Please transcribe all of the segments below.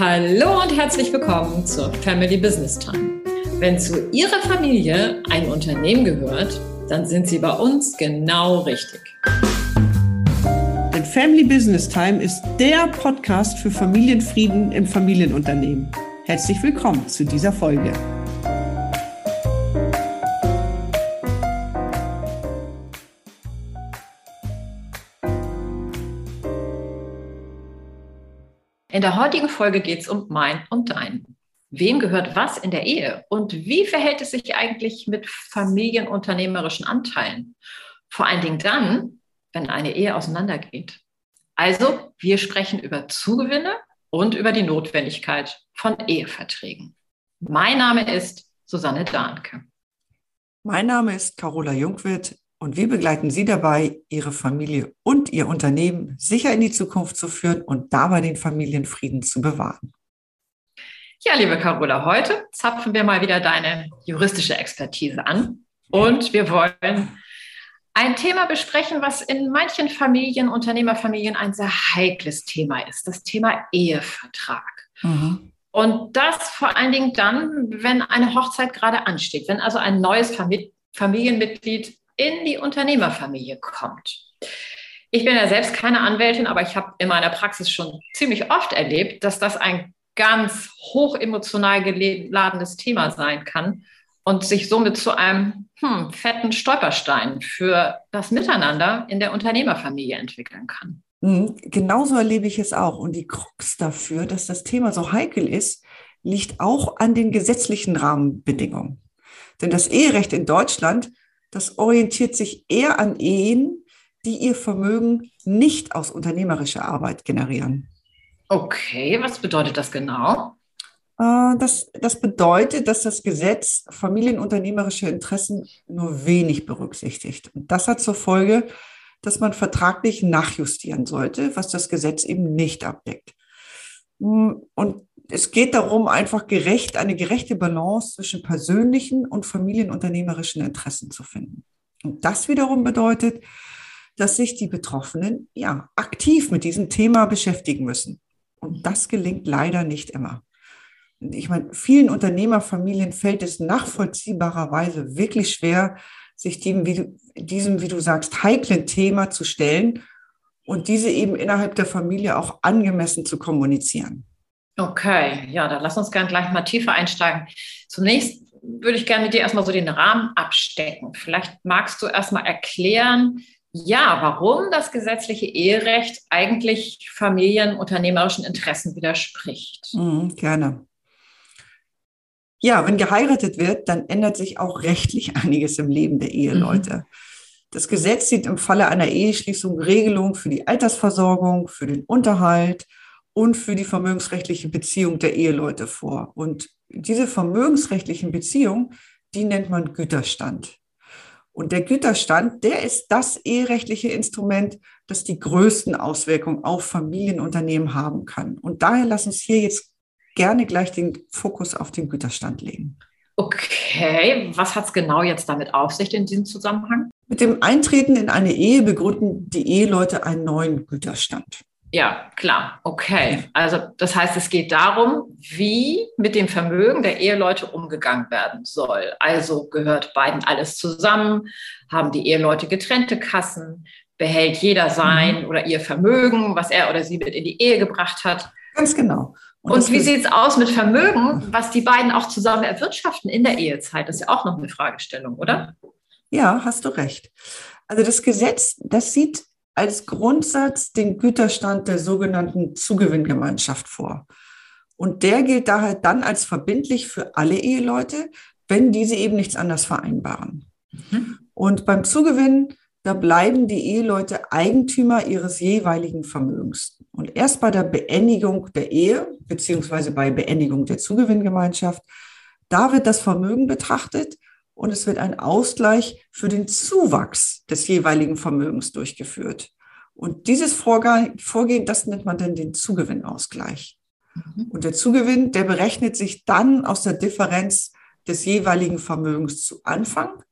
Hallo und herzlich willkommen zur Family Business Time. Wenn zu Ihrer Familie ein Unternehmen gehört, dann sind Sie bei uns genau richtig. Denn Family Business Time ist der Podcast für Familienfrieden im Familienunternehmen. Herzlich willkommen zu dieser Folge. In der heutigen Folge geht es um mein und dein. Wem gehört was in der Ehe und wie verhält es sich eigentlich mit familienunternehmerischen Anteilen? Vor allen Dingen dann, wenn eine Ehe auseinandergeht. Also, wir sprechen über Zugewinne und über die Notwendigkeit von Eheverträgen. Mein Name ist Susanne Dahnke. Mein Name ist Carola Jungwirth und wir begleiten Sie dabei, Ihre Familie und Ihr Unternehmen sicher in die Zukunft zu führen und dabei den Familienfrieden zu bewahren. Ja, liebe Carola, heute zapfen wir mal wieder deine juristische Expertise an und wir wollen ein Thema besprechen, was in manchen Familien, Unternehmerfamilien ein sehr heikles Thema ist, das Thema Ehevertrag. Mhm. Und das vor allen Dingen dann, wenn eine Hochzeit gerade ansteht, wenn also ein neues Familienmitglied in die Unternehmerfamilie kommt. Ich bin ja selbst keine Anwältin, aber ich habe in meiner Praxis schon ziemlich oft erlebt, dass das ein ganz hoch emotional geladenes Thema sein kann und sich somit zu einem hm, fetten Stolperstein für das Miteinander in der Unternehmerfamilie entwickeln kann. Mhm, genauso erlebe ich es auch. Und die Krux dafür, dass das Thema so heikel ist, liegt auch an den gesetzlichen Rahmenbedingungen. Denn das Eherecht in Deutschland das orientiert sich eher an Ehen, die ihr Vermögen nicht aus unternehmerischer Arbeit generieren. Okay, was bedeutet das genau? Äh, das, das bedeutet, dass das Gesetz familienunternehmerische Interessen nur wenig berücksichtigt. Und das hat zur Folge, dass man vertraglich nachjustieren sollte, was das Gesetz eben nicht abdeckt. Und es geht darum, einfach gerecht, eine gerechte Balance zwischen persönlichen und familienunternehmerischen Interessen zu finden. Und das wiederum bedeutet, dass sich die Betroffenen ja aktiv mit diesem Thema beschäftigen müssen. Und das gelingt leider nicht immer. Ich meine, vielen Unternehmerfamilien fällt es nachvollziehbarerweise wirklich schwer, sich dem, wie du, diesem, wie du sagst, heiklen Thema zu stellen und diese eben innerhalb der Familie auch angemessen zu kommunizieren. Okay, ja, dann lass uns gerne gleich mal tiefer einsteigen. Zunächst würde ich gerne mit dir erstmal so den Rahmen abstecken. Vielleicht magst du erstmal erklären, ja, warum das gesetzliche Eherecht eigentlich familienunternehmerischen Interessen widerspricht. Mhm, gerne. Ja, wenn geheiratet wird, dann ändert sich auch rechtlich einiges im Leben der Eheleute. Mhm. Das Gesetz sieht im Falle einer Eheschließung Regelungen für die Altersversorgung, für den Unterhalt, und für die vermögensrechtliche Beziehung der Eheleute vor. Und diese vermögensrechtlichen Beziehungen, die nennt man Güterstand. Und der Güterstand, der ist das eherechtliche Instrument, das die größten Auswirkungen auf Familienunternehmen haben kann. Und daher lass uns hier jetzt gerne gleich den Fokus auf den Güterstand legen. Okay, was hat es genau jetzt damit auf sich in diesem Zusammenhang? Mit dem Eintreten in eine Ehe begründen die Eheleute einen neuen Güterstand. Ja, klar. Okay. Also das heißt, es geht darum, wie mit dem Vermögen der Eheleute umgegangen werden soll. Also gehört beiden alles zusammen, haben die Eheleute getrennte Kassen, behält jeder sein mhm. oder ihr Vermögen, was er oder sie mit in die Ehe gebracht hat. Ganz genau. Und, Und wie sieht es aus mit Vermögen, was die beiden auch zusammen erwirtschaften in der Ehezeit? Das ist ja auch noch eine Fragestellung, oder? Ja, hast du recht. Also das Gesetz, das sieht als Grundsatz den Güterstand der sogenannten Zugewinngemeinschaft vor. Und der gilt daher dann als verbindlich für alle Eheleute, wenn diese eben nichts anderes vereinbaren. Mhm. Und beim Zugewinn, da bleiben die Eheleute Eigentümer ihres jeweiligen Vermögens. Und erst bei der Beendigung der Ehe, beziehungsweise bei Beendigung der Zugewinngemeinschaft, da wird das Vermögen betrachtet und es wird ein Ausgleich für den Zuwachs des jeweiligen Vermögens durchgeführt. Und dieses Vorgehen, das nennt man dann den Zugewinnausgleich. Mhm. Und der Zugewinn, der berechnet sich dann aus der Differenz des jeweiligen Vermögens zu Anfang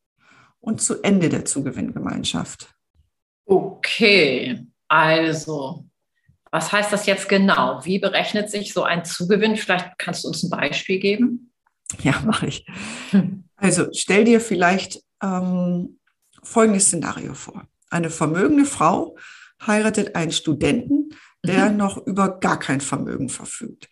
und zu Ende der Zugewinngemeinschaft. Okay, also Was heißt das jetzt genau? Wie berechnet sich so ein Zugewinn? Vielleicht kannst du uns ein Beispiel geben. Ja, mache ich. Hm. Also stell dir vielleicht ähm, folgendes Szenario vor. Eine vermögende Frau heiratet einen Studenten, der mhm. noch über gar kein Vermögen verfügt.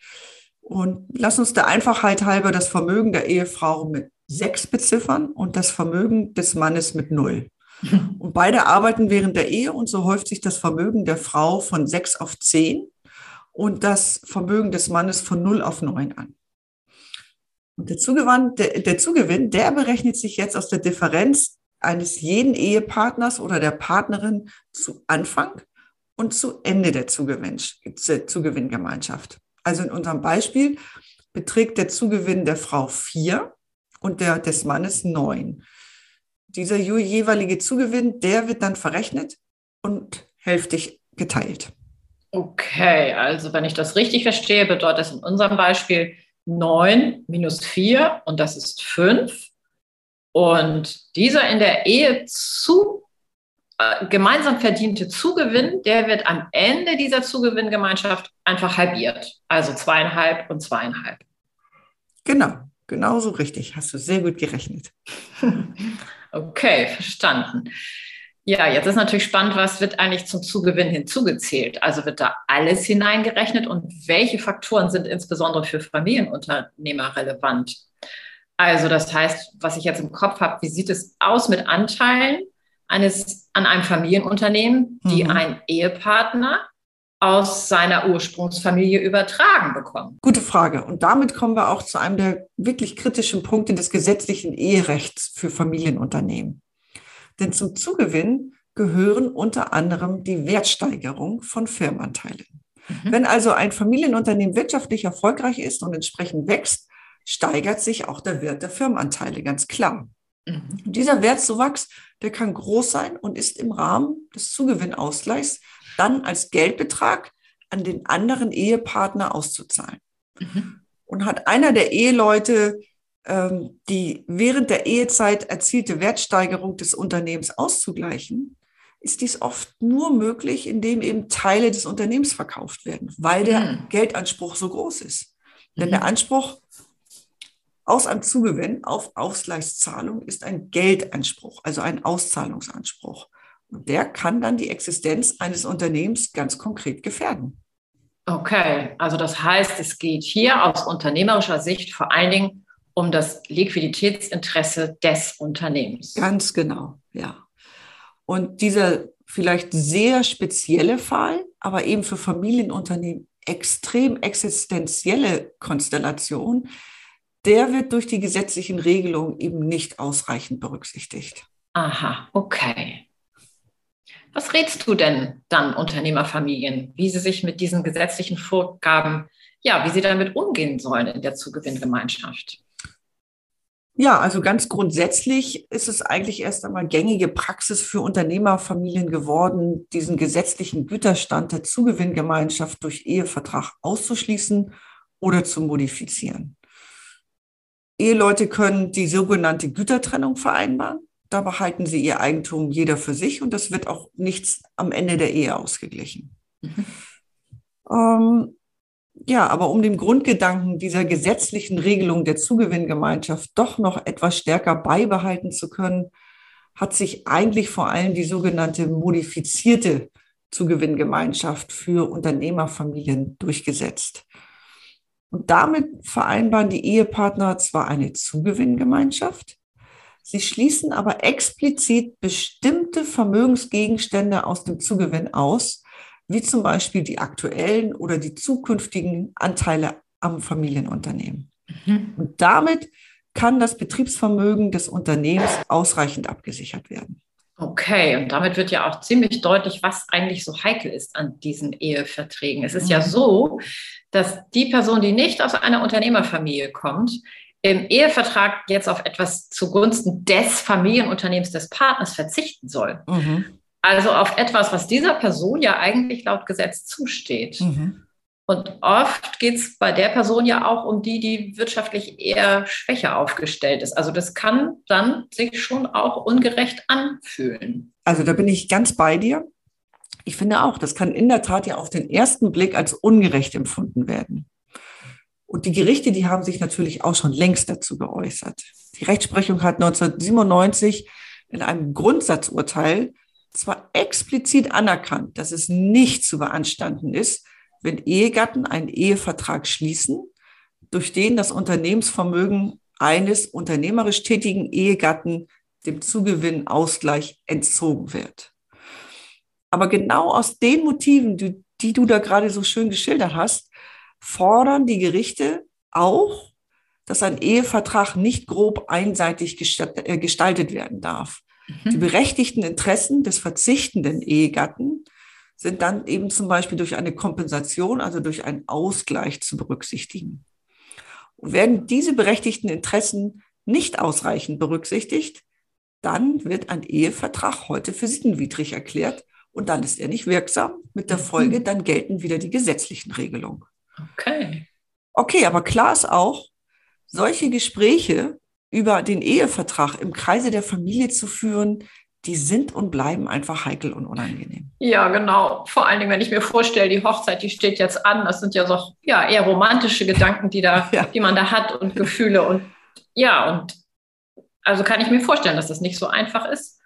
Und lass uns der Einfachheit halber das Vermögen der Ehefrau mit sechs beziffern und das Vermögen des Mannes mit null. Und beide arbeiten während der Ehe und so häuft sich das Vermögen der Frau von sechs auf zehn und das Vermögen des Mannes von null auf neun an. Und der Zugewinn, der, der Zugewinn, der berechnet sich jetzt aus der Differenz eines jeden Ehepartners oder der Partnerin zu Anfang und zu Ende der Zugewinn, Zugewinngemeinschaft. Also in unserem Beispiel beträgt der Zugewinn der Frau vier und der des Mannes neun. Dieser jeweilige Zugewinn, der wird dann verrechnet und hälftig geteilt. Okay, also wenn ich das richtig verstehe, bedeutet das in unserem Beispiel 9 minus 4 und das ist 5. Und dieser in der Ehe zu äh, gemeinsam verdiente Zugewinn, der wird am Ende dieser Zugewinngemeinschaft einfach halbiert. Also zweieinhalb und zweieinhalb. Genau, genauso richtig. Hast du sehr gut gerechnet. okay, verstanden. Ja, jetzt ist natürlich spannend, was wird eigentlich zum Zugewinn hinzugezählt? Also wird da alles hineingerechnet und welche Faktoren sind insbesondere für Familienunternehmer relevant? Also das heißt, was ich jetzt im Kopf habe, wie sieht es aus mit Anteilen eines an einem Familienunternehmen, die mhm. ein Ehepartner aus seiner Ursprungsfamilie übertragen bekommen? Gute Frage. Und damit kommen wir auch zu einem der wirklich kritischen Punkte des gesetzlichen Eherechts für Familienunternehmen. Denn zum Zugewinn gehören unter anderem die Wertsteigerung von Firmenanteilen. Mhm. Wenn also ein Familienunternehmen wirtschaftlich erfolgreich ist und entsprechend wächst, steigert sich auch der Wert der Firmenanteile, ganz klar. Mhm. Dieser Wertzuwachs, der kann groß sein und ist im Rahmen des Zugewinnausgleichs dann als Geldbetrag an den anderen Ehepartner auszuzahlen. Mhm. Und hat einer der Eheleute die während der Ehezeit erzielte Wertsteigerung des Unternehmens auszugleichen, ist dies oft nur möglich, indem eben Teile des Unternehmens verkauft werden, weil der mhm. Geldanspruch so groß ist. Mhm. Denn der mhm. Anspruch aus einem Zugewinn auf Ausgleichszahlung ist ein Geldanspruch, also ein Auszahlungsanspruch. Und der kann dann die Existenz eines Unternehmens ganz konkret gefährden. Okay, also das heißt, es geht hier aus unternehmerischer Sicht vor allen Dingen um das Liquiditätsinteresse des Unternehmens. Ganz genau, ja. Und dieser vielleicht sehr spezielle Fall, aber eben für Familienunternehmen extrem existenzielle Konstellation, der wird durch die gesetzlichen Regelungen eben nicht ausreichend berücksichtigt. Aha, okay. Was rätst du denn dann Unternehmerfamilien, wie sie sich mit diesen gesetzlichen Vorgaben, ja, wie sie damit umgehen sollen in der Zugewinngemeinschaft? Ja, also ganz grundsätzlich ist es eigentlich erst einmal gängige Praxis für Unternehmerfamilien geworden, diesen gesetzlichen Güterstand der Zugewinngemeinschaft durch Ehevertrag auszuschließen oder zu modifizieren. Eheleute können die sogenannte Gütertrennung vereinbaren. Da behalten sie ihr Eigentum jeder für sich und das wird auch nichts am Ende der Ehe ausgeglichen. Mhm. Ähm, ja, aber um den Grundgedanken dieser gesetzlichen Regelung der Zugewinngemeinschaft doch noch etwas stärker beibehalten zu können, hat sich eigentlich vor allem die sogenannte modifizierte Zugewinngemeinschaft für Unternehmerfamilien durchgesetzt. Und damit vereinbaren die Ehepartner zwar eine Zugewinngemeinschaft, sie schließen aber explizit bestimmte Vermögensgegenstände aus dem Zugewinn aus, wie zum Beispiel die aktuellen oder die zukünftigen Anteile am Familienunternehmen. Mhm. Und damit kann das Betriebsvermögen des Unternehmens ausreichend abgesichert werden. Okay, und damit wird ja auch ziemlich deutlich, was eigentlich so heikel ist an diesen Eheverträgen. Es ist mhm. ja so, dass die Person, die nicht aus einer Unternehmerfamilie kommt, im Ehevertrag jetzt auf etwas zugunsten des Familienunternehmens des Partners verzichten soll. Mhm. Also auf etwas, was dieser Person ja eigentlich laut Gesetz zusteht. Mhm. Und oft geht es bei der Person ja auch um die, die wirtschaftlich eher schwächer aufgestellt ist. Also das kann dann sich schon auch ungerecht anfühlen. Also da bin ich ganz bei dir. Ich finde auch, das kann in der Tat ja auf den ersten Blick als ungerecht empfunden werden. Und die Gerichte, die haben sich natürlich auch schon längst dazu geäußert. Die Rechtsprechung hat 1997 in einem Grundsatzurteil zwar explizit anerkannt, dass es nicht zu beanstanden ist, wenn Ehegatten einen Ehevertrag schließen, durch den das Unternehmensvermögen eines unternehmerisch tätigen Ehegatten dem Zugewinnausgleich entzogen wird. Aber genau aus den Motiven, die, die du da gerade so schön geschildert hast, fordern die Gerichte auch, dass ein Ehevertrag nicht grob einseitig äh, gestaltet werden darf. Mhm. Die berechtigten Interessen des verzichtenden Ehegatten sind dann eben zum Beispiel durch eine Kompensation, also durch einen Ausgleich zu berücksichtigen. Und werden diese berechtigten Interessen nicht ausreichend berücksichtigt, dann wird ein Ehevertrag heute für sittenwidrig erklärt und dann ist er nicht wirksam. Mit der Folge, mhm. dann gelten wieder die gesetzlichen Regelungen. Okay. Okay, aber klar ist auch, solche Gespräche über den Ehevertrag im Kreise der Familie zu führen, die sind und bleiben einfach heikel und unangenehm. Ja, genau. Vor allen Dingen, wenn ich mir vorstelle, die Hochzeit, die steht jetzt an. Das sind ja so ja, eher romantische Gedanken, die, da, ja. die man da hat und Gefühle. Und ja, und also kann ich mir vorstellen, dass das nicht so einfach ist.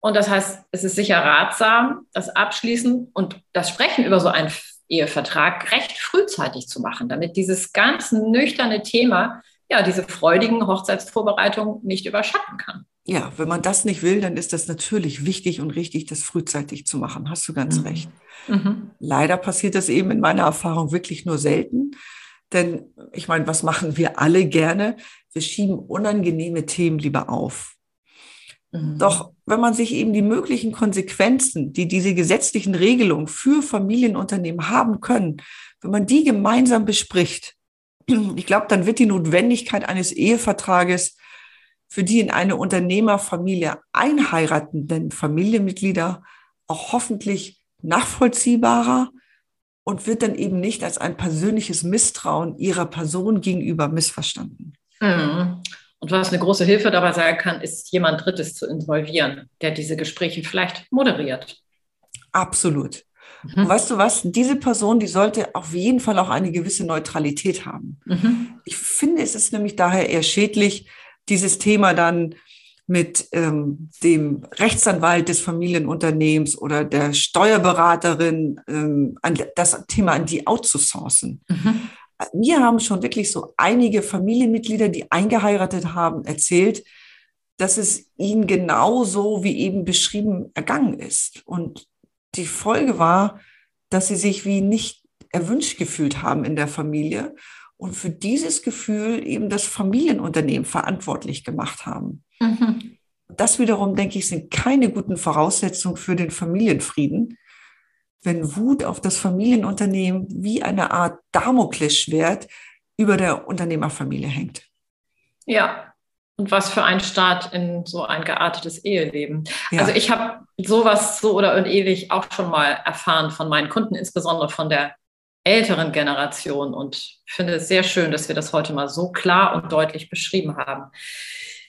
Und das heißt, es ist sicher ratsam, das Abschließen und das Sprechen über so einen Ehevertrag recht frühzeitig zu machen, damit dieses ganz nüchterne Thema ja, diese freudigen Hochzeitsvorbereitungen nicht überschatten kann. Ja, wenn man das nicht will, dann ist das natürlich wichtig und richtig, das frühzeitig zu machen. Hast du ganz mhm. recht. Mhm. Leider passiert das eben in meiner Erfahrung wirklich nur selten. Denn ich meine, was machen wir alle gerne? Wir schieben unangenehme Themen lieber auf. Mhm. Doch wenn man sich eben die möglichen Konsequenzen, die diese gesetzlichen Regelungen für Familienunternehmen haben können, wenn man die gemeinsam bespricht, ich glaube, dann wird die Notwendigkeit eines Ehevertrages für die in eine Unternehmerfamilie einheiratenden Familienmitglieder auch hoffentlich nachvollziehbarer und wird dann eben nicht als ein persönliches Misstrauen ihrer Person gegenüber missverstanden. Mhm. Und was eine große Hilfe dabei sein kann, ist, jemand Drittes zu involvieren, der diese Gespräche vielleicht moderiert. Absolut. Mhm. Und weißt du was? Diese Person, die sollte auf jeden Fall auch eine gewisse Neutralität haben. Mhm. Ich finde, es ist nämlich daher eher schädlich, dieses Thema dann mit ähm, dem Rechtsanwalt des Familienunternehmens oder der Steuerberaterin ähm, an das Thema an die outzusourcen. Mhm. Wir haben schon wirklich so einige Familienmitglieder, die eingeheiratet haben, erzählt, dass es ihnen genauso wie eben beschrieben ergangen ist. Und die Folge war, dass sie sich wie nicht erwünscht gefühlt haben in der Familie und für dieses Gefühl eben das Familienunternehmen verantwortlich gemacht haben. Mhm. Das wiederum, denke ich, sind keine guten Voraussetzungen für den Familienfrieden, wenn Wut auf das Familienunternehmen wie eine Art Damoklesschwert über der Unternehmerfamilie hängt. Ja, und was für ein Start in so ein geartetes Eheleben. Ja. Also ich habe sowas so oder ewig auch schon mal erfahren von meinen Kunden, insbesondere von der älteren Generation und finde es sehr schön, dass wir das heute mal so klar und deutlich beschrieben haben.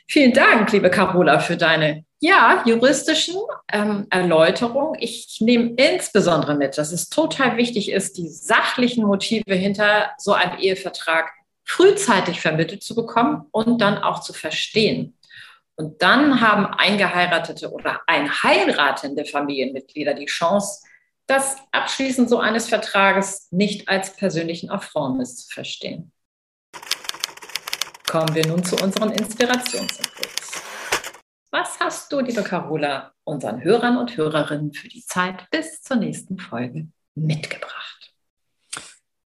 Vielen Dank, liebe Carola, für deine ja, juristischen ähm, Erläuterungen. Ich nehme insbesondere mit, dass es total wichtig ist, die sachlichen Motive hinter so einem Ehevertrag frühzeitig vermittelt zu bekommen und dann auch zu verstehen. Und dann haben eingeheiratete oder einheiratende Familienmitglieder die Chance, das Abschließen so eines Vertrages nicht als persönlichen Affront zu verstehen. Kommen wir nun zu unseren Inspirationsimpuls. Was hast du, liebe Carola, unseren Hörern und Hörerinnen für die Zeit bis zur nächsten Folge mitgebracht?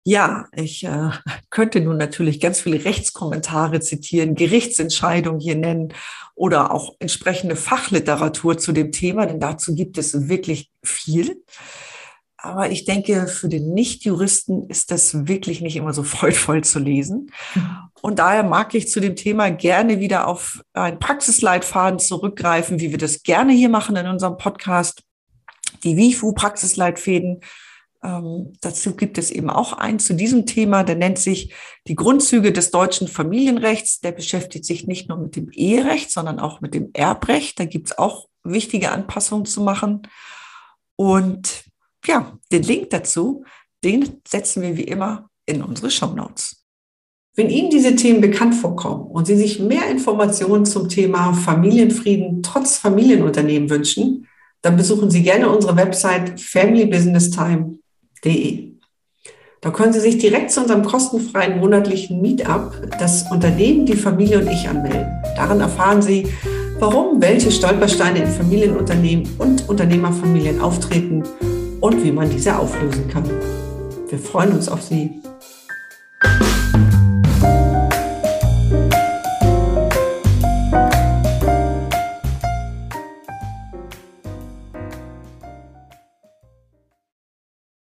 Ja, ich äh, könnte nun natürlich ganz viele Rechtskommentare zitieren, Gerichtsentscheidungen hier nennen oder auch entsprechende Fachliteratur zu dem Thema, denn dazu gibt es wirklich viel. Aber ich denke, für den Nichtjuristen ist das wirklich nicht immer so freudvoll zu lesen. Und daher mag ich zu dem Thema gerne wieder auf einen Praxisleitfaden zurückgreifen, wie wir das gerne hier machen in unserem Podcast. Die WIFU-Praxisleitfäden ähm, dazu gibt es eben auch einen zu diesem Thema, der nennt sich die Grundzüge des deutschen Familienrechts. Der beschäftigt sich nicht nur mit dem Eherecht, sondern auch mit dem Erbrecht. Da gibt es auch wichtige Anpassungen zu machen. Und ja, den Link dazu, den setzen wir wie immer in unsere Show Notes. Wenn Ihnen diese Themen bekannt vorkommen und Sie sich mehr Informationen zum Thema Familienfrieden trotz Familienunternehmen wünschen, dann besuchen Sie gerne unsere Website familybusinesstime.de. Da können Sie sich direkt zu unserem kostenfreien monatlichen Meetup, das Unternehmen, die Familie und ich anmelden. Darin erfahren Sie, warum welche Stolpersteine in Familienunternehmen und Unternehmerfamilien auftreten und wie man diese auflösen kann. Wir freuen uns auf Sie.